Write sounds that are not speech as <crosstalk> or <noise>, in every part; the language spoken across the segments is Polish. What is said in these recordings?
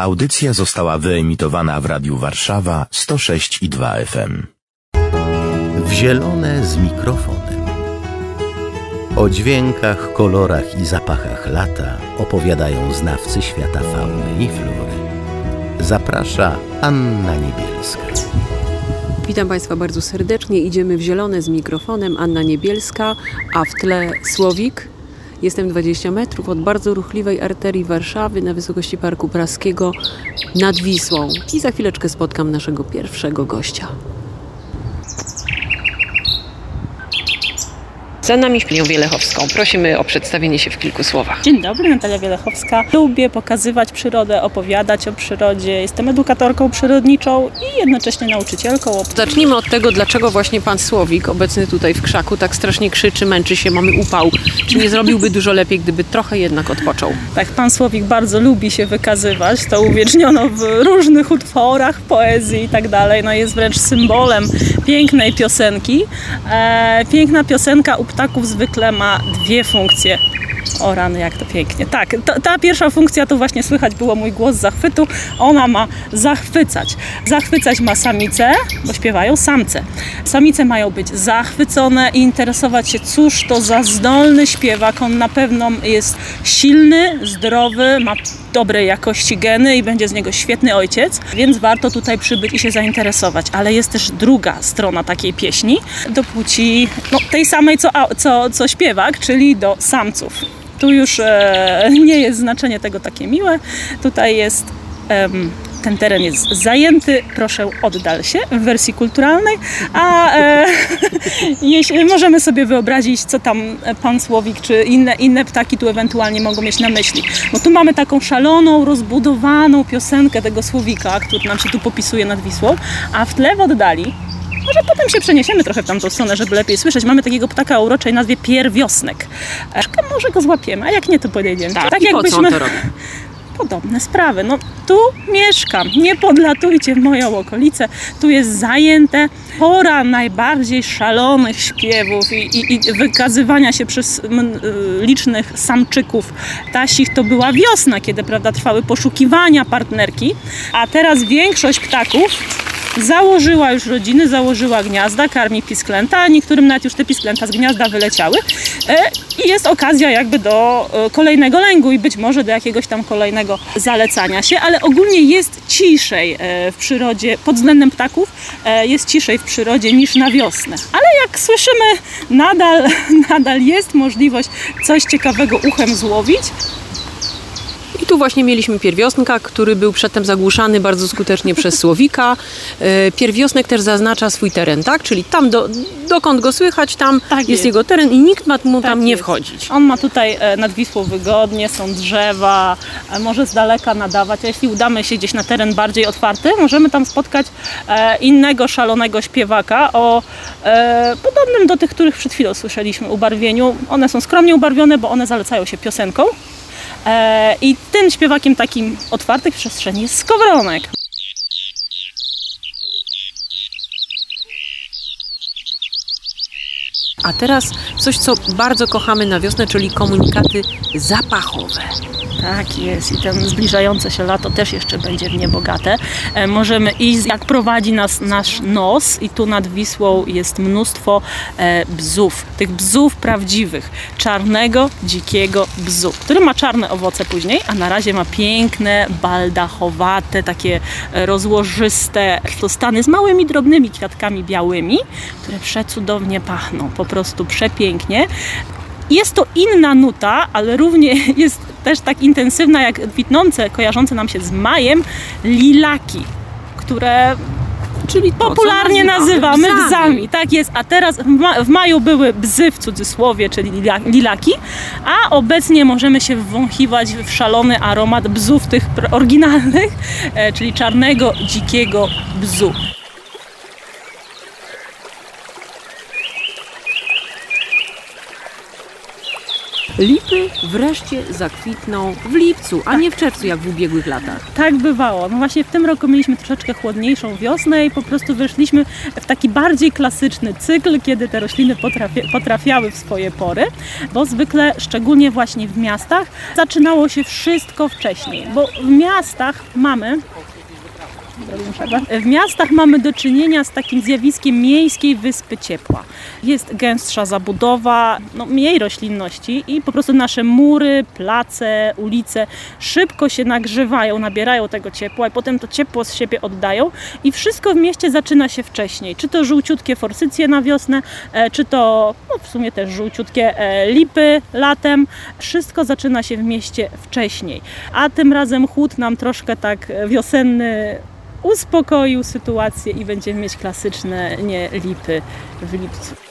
Audycja została wyemitowana w Radiu Warszawa 106 i 2 FM. W zielone z mikrofonem. O dźwiękach, kolorach i zapachach lata opowiadają znawcy świata fauny i flory. Zaprasza Anna Niebielska. Witam Państwa bardzo serdecznie. Idziemy w zielone z mikrofonem. Anna Niebielska, a w tle Słowik. Jestem 20 metrów od bardzo ruchliwej arterii Warszawy na wysokości Parku Praskiego nad Wisłą. I za chwileczkę spotkam naszego pierwszego gościa. Za nami Panią Wielechowską. Prosimy o przedstawienie się w kilku słowach. Dzień dobry, Natalia Wielechowska. Lubię pokazywać przyrodę, opowiadać o przyrodzie. Jestem edukatorką przyrodniczą i jednocześnie nauczycielką. Zacznijmy od tego, dlaczego właśnie Pan Słowik, obecny tutaj w krzaku, tak strasznie krzyczy, męczy się, mamy upał. Czy nie zrobiłby dużo lepiej, gdyby trochę jednak odpoczął? Tak, pan Słowik bardzo lubi się wykazywać. To uwieczniono w różnych utworach, poezji i tak dalej. No jest wręcz symbolem pięknej piosenki. E, piękna piosenka u ptaków zwykle ma dwie funkcje. O rany, jak to pięknie. Tak, ta, ta pierwsza funkcja to właśnie słychać było mój głos zachwytu. Ona ma zachwycać. Zachwycać ma samice, bo śpiewają samce. Samice mają być zachwycone i interesować się, cóż to za zdolny śpiewak. On na pewno jest silny, zdrowy, ma dobrej jakości geny i będzie z niego świetny ojciec, więc warto tutaj przybyć i się zainteresować. Ale jest też druga strona takiej pieśni, do płci no, tej samej co, co, co śpiewak, czyli do samców. Tu już e, nie jest znaczenie tego takie miłe. Tutaj jest ten teren jest zajęty, proszę oddal się w wersji kulturalnej, a e, <laughs> jeśli, możemy sobie wyobrazić, co tam pan Słowik czy inne, inne ptaki tu ewentualnie mogą mieć na myśli. Bo tu mamy taką szaloną, rozbudowaną piosenkę tego Słowika, który nam się tu popisuje nad Wisłą, a w tle w oddali może potem się przeniesiemy trochę w tamtą stronę, żeby lepiej słyszeć. Mamy takiego ptaka o uroczej nazwie pierwiosnek. Może go złapiemy, a jak nie, to podejdziemy. Tak, tak i jakbyśmy... po co on to robi? Podobne sprawy. No tu mieszkam, nie podlatujcie w moją okolicę, tu jest zajęte. Pora najbardziej szalonych śpiewów i, i, i wykazywania się przez y, licznych samczyków tasich to była wiosna, kiedy prawda, trwały poszukiwania partnerki, a teraz większość ptaków założyła już rodziny, założyła gniazda, karmi pisklęta, niektórym nawet już te pisklęta z gniazda wyleciały e, i jest okazja jakby do e, kolejnego lęgu i być może do jakiegoś tam kolejnego zalecania się, ale ogólnie jest ciszej e, w przyrodzie pod względem ptaków, jest ciszej w przyrodzie niż na wiosnę. Ale jak słyszymy, nadal, <laughs> nadal jest możliwość coś ciekawego uchem złowić. Tu właśnie mieliśmy pierwiosnka, który był przedtem zagłuszany bardzo skutecznie przez słowika. E, pierwiosnek też zaznacza swój teren, tak? Czyli tam, do, dokąd go słychać, tam tak jest, jest, jego teren i nikt ma mu tak tam nie wchodzić. On ma tutaj e, nad Wisłą wygodnie, są drzewa, e, może z daleka nadawać, a jeśli udamy się gdzieś na teren bardziej otwarty, możemy tam spotkać innego szalonego śpiewaka o podobnym do tych, których przed chwilą słyszeliśmy ubarwieniu. One są skromnie ubarwione, bo one zalecają się piosenką. E, I tym śpiewakiem takim otwartych przestrzeni jest skowronek. A teraz coś, co bardzo kochamy na wiosnę, czyli komunikaty zapachowe. Tak jest i ten zbliżające się lato też jeszcze będzie w nie bogate. E, możemy iść, jak prowadzi nas nasz nos i tu nad Wisłą jest mnóstwo e, bzów. Tych bzów prawdziwych. Czarnego, dzikiego bzu, który ma czarne owoce później, a na razie ma piękne, baldachowate, takie e, rozłożyste chwostany z małymi, drobnymi kwiatkami białymi, które przecudownie pachną. Po prostu przepięknie. Jest to inna nuta, ale równie <laughs> jest też tak intensywna jak kwitnące, kojarzące nam się z majem, lilaki, które czyli popularnie nazywamy, nazywamy bzami. Tak jest, a teraz w, ma w, maju były bzy w cudzysłowie, czyli lilaki, a obecnie możemy się wwąchiwać w szalony aromat bzów tych oryginalnych, e, czyli czarnego, dzikiego bzu. Lipy wreszcie zakwitną w lipcu, a nie w czerwcu jak w ubiegłych latach. Tak bywało. No właśnie w tym roku mieliśmy troszeczkę chłodniejszą wiosnę i po prostu weszliśmy w taki bardziej klasyczny cykl, kiedy te rośliny potrafi, potrafiały w swoje pory, bo zwykle, szczególnie właśnie w miastach, zaczynało się wszystko wcześniej, bo w miastach mamy. W miastach mamy do czynienia z takim zjawiskiem miejskiej wyspy ciepła. Jest gęstsza zabudowa, no, mniej roślinności i po prostu nasze mury, place, ulice szybko się nagrzewają, nabierają tego ciepła i potem to ciepło z siebie oddają i wszystko w mieście zaczyna się wcześniej. Czy to żółciutkie forsycje na wiosnę, e, czy to no, w sumie też żółciutkie e, lipy latem. Wszystko zaczyna się w mieście wcześniej. A tym razem chłód nam troszkę tak wiosenny uspokoił sytuację i będziemy mieć klasyczne nie lipy w lipcu.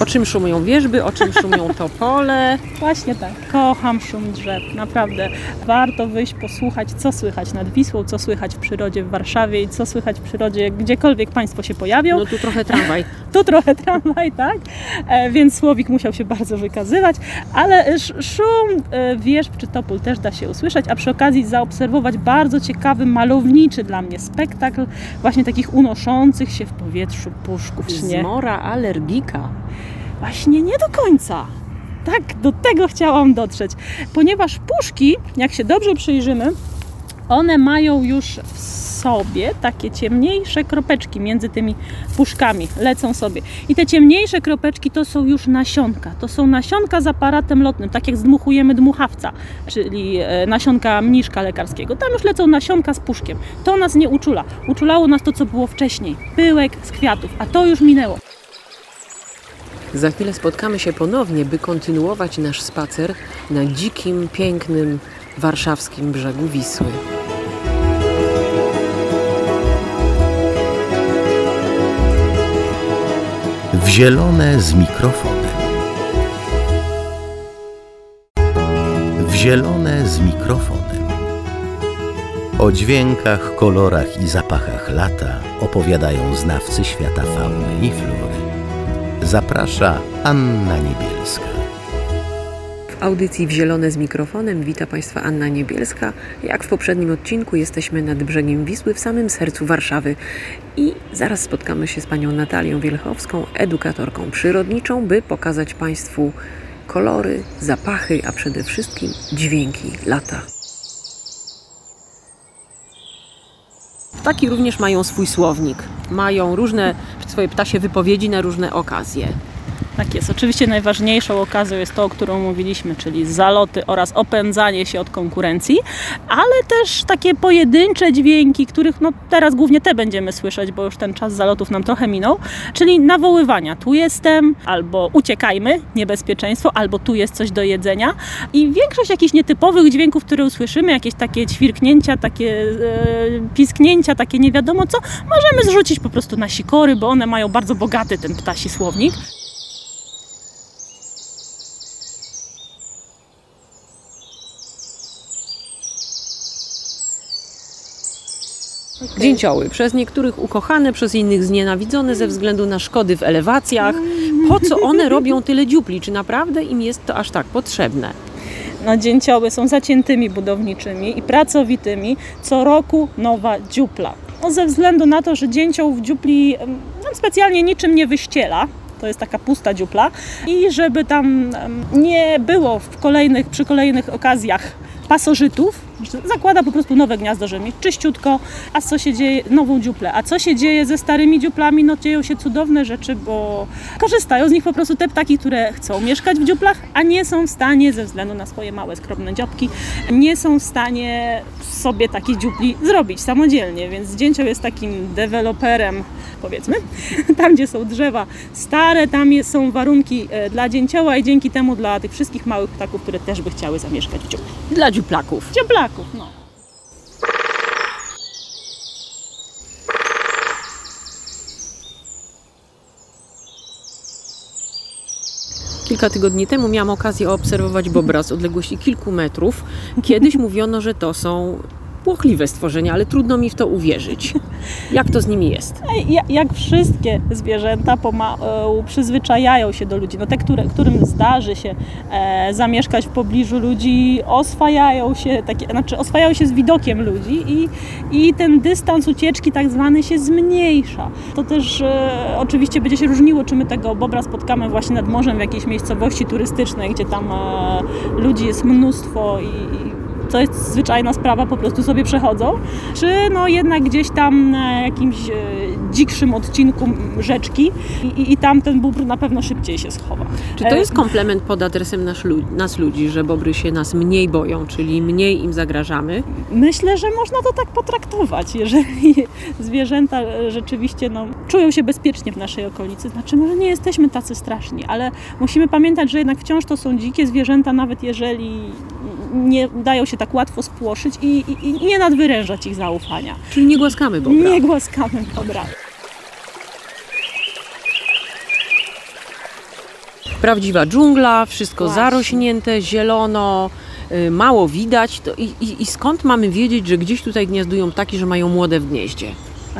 O czym szumią wierzby, o czym szumią <laughs> topole. Właśnie tak. Kocham szum drzew. Naprawdę warto wyjść, posłuchać, co słychać nad Wisłą, co słychać w przyrodzie w Warszawie i co słychać w przyrodzie gdziekolwiek Państwo się pojawią. No tu trochę tramwaj. <laughs> Tu trochę tramwaj, tak? E, więc Słowik musiał się bardzo wykazywać, ale sz- szum e, wierzb czy topól też da się usłyszeć, a przy okazji zaobserwować bardzo ciekawy, malowniczy dla mnie spektakl właśnie takich unoszących się w powietrzu puszków. Zmora alergika. Właśnie nie do końca. Tak, do tego chciałam dotrzeć. Ponieważ puszki, jak się dobrze przyjrzymy, one mają już w sobie takie ciemniejsze kropeczki między tymi puszkami, lecą sobie. I te ciemniejsze kropeczki to są już nasionka. To są nasionka z aparatem lotnym, tak jak zdmuchujemy dmuchawca, czyli e, nasionka mniszka lekarskiego. Tam już lecą nasionka z puszkiem. To nas nie uczula. Uczulało nas to, co było wcześniej. Pyłek z kwiatów, a to już minęło. Za chwilę spotkamy się ponownie, by kontynuować nasz spacer na dzikim, pięknym warszawskim brzegu Wisły. W zielone z mikrofonem. W zielone z mikrofonem. O dźwiękach, kolorach i zapachach lata opowiadają znawcy świata fauny i flory. Zaprasza Anna Niebielska. W audycji w Zielone z mikrofonem wita Państwa Anna Niebielska. Jak w poprzednim odcinku jesteśmy nad brzegiem Wisły w samym sercu Warszawy i zaraz spotkamy się z panią Natalią Wielchowską, edukatorką przyrodniczą, by pokazać Państwu kolory, zapachy, a przede wszystkim dźwięki lata. Ptaki również mają swój słownik. Mają różne swoje ptasie wypowiedzi na różne okazje. Tak jest. Oczywiście najważniejszą okazją jest to, o którą mówiliśmy, czyli zaloty oraz opędzanie się od konkurencji, ale też takie pojedyncze dźwięki, których no teraz głównie te będziemy słyszeć, bo już ten czas zalotów nam trochę minął, czyli nawoływania. Tu jestem, albo uciekajmy, niebezpieczeństwo, albo tu jest coś do jedzenia. I większość jakichś nietypowych dźwięków, które usłyszymy, jakieś takie ćwirknięcia, takie e, pisknięcia, takie nie wiadomo co, możemy zrzucić po prostu na sikory, bo one mają bardzo bogaty ten ptasi słownik. Dzięcioły, przez niektórych ukochane, przez innych znienawidzone ze względu na szkody w elewacjach. Po co one <laughs> robią tyle dziupli? Czy naprawdę im jest to aż tak potrzebne? No, dzięcioły są zaciętymi budowniczymi i pracowitymi. Co roku nowa dziupla. No, ze względu na to, że dzięcioł w dziupli no, specjalnie niczym nie wyściela. To jest taka pusta dziupla. I żeby tam nie było w kolejnych, przy kolejnych okazjach pasożytów, zakłada po prostu nowe gniazdo, żeby mieć czyściutko. A co się dzieje? Nową dziuplę. A co się dzieje ze starymi dziuplami? No dzieją się cudowne rzeczy, bo korzystają z nich po prostu te ptaki, które chcą mieszkać w dziuplach, a nie są w stanie ze względu na swoje małe, skromne dziobki, nie są w stanie sobie takich dziupli zrobić samodzielnie, więc dzięcioł jest takim deweloperem, powiedzmy. <laughs> Tam, gdzie są drzewa stare, tam są warunki e, dla dzięcioła i dzięki temu dla tych wszystkich małych ptaków, które też by chciały zamieszkać w dziupli. Dla dziuplaków. Dziuplaków, no. Kilka tygodni temu miałam okazję obserwować bobra z odległości kilku metrów. Kiedyś mówiono, że to są płochliwe stworzenia, ale trudno mi w to uwierzyć. Jak to z nimi jest? Ja- Jak wszystkie zwierzęta pomału przyzwyczajają się do ludzi. No te, które, którym zdarzy się e, zamieszkać w pobliżu ludzi, oswajają się, takie, znaczy oswajają się z widokiem ludzi i, i ten dystans ucieczki tak zwany się zmniejsza. To też e, oczywiście będzie się różniło, czy my tego bobra spotkamy właśnie nad morzem w jakiejś miejscowości turystycznej, gdzie tam e, ludzi jest mnóstwo i, i to jest zwyczajna sprawa, po prostu sobie przechodzą, czy no jednak gdzieś tam na jakimś e, dzikszym odcinku rzeczki i, i, tam ten bóbr na pewno szybciej się schowa. Czy to E, jest komplement pod adresem nas, nas ludzi, że bobry się nas mniej boją, czyli mniej im zagrażamy? Myślę, że można to tak potraktować, jeżeli <laughs> zwierzęta e, rzeczywiście no, czują się bezpiecznie w naszej okolicy. Znaczy, może nie jesteśmy tacy straszni, ale musimy pamiętać, że jednak wciąż to są dzikie zwierzęta, nawet jeżeli nie dają się tak łatwo spłoszyć i, i, i nie nadwyrężać ich zaufania. Czyli nie głaskamy bobra. Nie głaskamy bobra. Prawdziwa dżungla, wszystko Właśnie. zarośnięte, zielono, y, mało widać. I, i, I skąd mamy wiedzieć, że gdzieś tutaj gniazdują ptaki, że mają młode w gnieździe?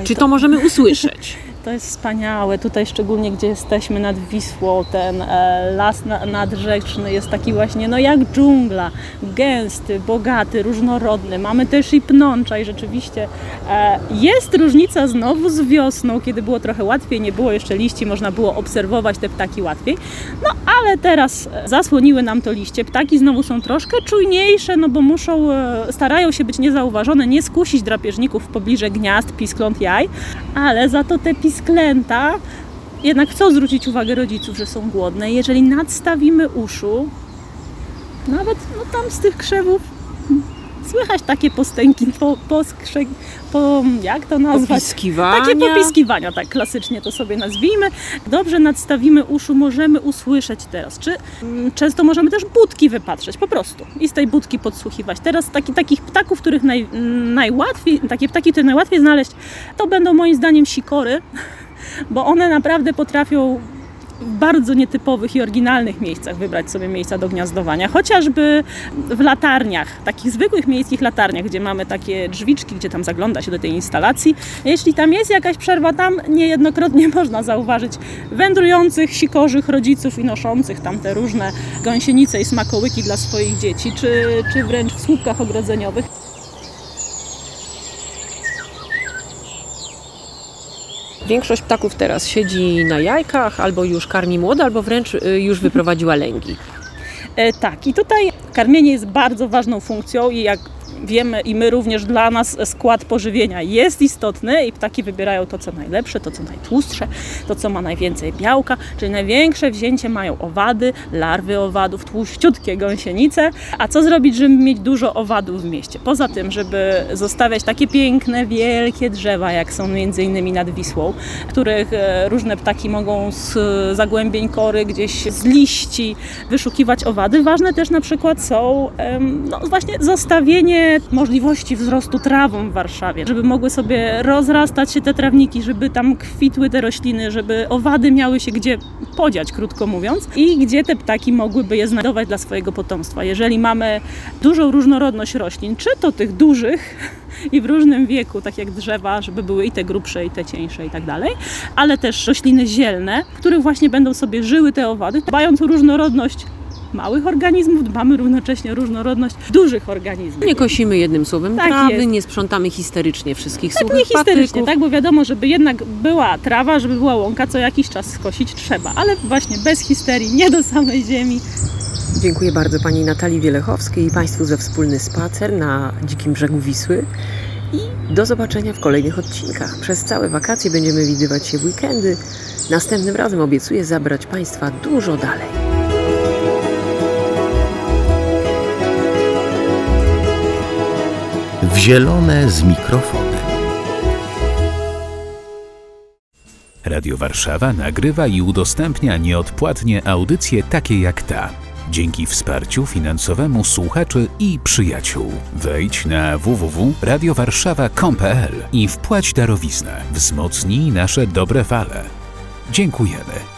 Czy to możemy usłyszeć? <laughs> To jest wspaniałe. Tutaj szczególnie, gdzie jesteśmy nad Wisłą, ten e, las na, nadrzeczny jest taki właśnie, no jak dżungla. Gęsty, bogaty, różnorodny. Mamy też i pnącza i rzeczywiście e, jest różnica znowu z wiosną, kiedy było trochę łatwiej, nie było jeszcze liści, można było obserwować te ptaki łatwiej. No ale teraz e, zasłoniły nam to liście. Ptaki znowu są troszkę czujniejsze, no bo muszą, starają się być niezauważone, nie skusić drapieżników w pobliże gniazd, piskląt jaj, ale za to te pisklęta jednak chcą zwrócić uwagę rodziców, że są głodne. Jeżeli nadstawimy uszu, nawet no, tam z tych krzewów słychać takie postęki, po, poskrzek, po, jak to nazwać? Popiskiwania. Takie popiskiwania, tak klasycznie to sobie nazwijmy. Dobrze nadstawimy uszu, możemy usłyszeć teraz. Czy mm, często możemy też budki wypatrzeć, po prostu. I z tej budki podsłuchiwać. Teraz taki, takich ptaków, których naj, mm, najłatwiej, takie ptaki, które najłatwiej znaleźć, to będą moim zdaniem sikory, bo one naprawdę potrafią w bardzo nietypowych i oryginalnych miejscach wybrać sobie miejsca do gniazdowania. Chociażby w latarniach, takich zwykłych miejskich latarniach, gdzie mamy takie drzwiczki, gdzie tam zagląda się do tej instalacji. Jeśli tam jest jakaś przerwa, tam niejednokrotnie <laughs> można zauważyć wędrujących, sikorzych rodziców i noszących tam te różne gąsienice i smakołyki dla swoich dzieci, czy, czy wręcz w słupkach ogrodzeniowych. Większość ptaków teraz siedzi na jajkach, albo już karmi młode, albo wręcz y, już wyprowadziła lęgi. E, tak, i tutaj karmienie jest bardzo ważną funkcją i jak wiemy i my również dla nas skład pożywienia jest istotny i ptaki wybierają to, co najlepsze, to, co najtłustsze, to, co ma najwięcej białka, czyli największe wzięcie mają owady, larwy owadów, tłuściutkie gąsienice. A co zrobić, żeby mieć dużo owadów w mieście? Poza tym, żeby zostawiać takie piękne, wielkie drzewa, jak są między innymi nad Wisłą, których e, różne ptaki mogą z zagłębień kory, gdzieś z liści wyszukiwać owady. Ważne też na przykład są no właśnie zostawienie możliwości wzrostu trawą w Warszawie, żeby mogły sobie rozrastać się te trawniki, żeby tam kwitły te rośliny, żeby owady miały się gdzie podziać, krótko mówiąc, i gdzie te ptaki mogłyby je znajdować dla swojego potomstwa. Jeżeli mamy dużą różnorodność roślin, czy to tych dużych, <laughs> i w różnym wieku, tak jak drzewa, żeby były i te grubsze, i te cieńsze i tak dalej, ale też rośliny zielne, w których właśnie będą sobie żyły te owady, dbając o różnorodność małych organizmów, dbamy równocześnie o różnorodność dużych organizmów. Nie kosimy jednym słowem Tak trawy, jest. nie sprzątamy histerycznie wszystkich Tak suchych nie histerycznie, patyków. tak? Bo wiadomo, żeby jednak była trawa, żeby była łąka, co jakiś czas skosić trzeba, ale właśnie bez histerii, nie do samej ziemi. Dziękuję bardzo Pani Natalii Wielechowskiej i Państwu za wspólny spacer na dzikim brzegu Wisły. I do zobaczenia w kolejnych odcinkach. Przez całe wakacje będziemy widywać się w weekendy. Następnym razem obiecuję zabrać Państwa dużo dalej. W zielone z mikrofonem. Radio Warszawa nagrywa i udostępnia nieodpłatnie audycje takie jak ta. Dzięki wsparciu finansowemu słuchaczy i przyjaciół. Wejdź na www.radiowarszawa.com.pl i wpłać darowiznę. Wzmocnij nasze dobre fale. Dziękujemy.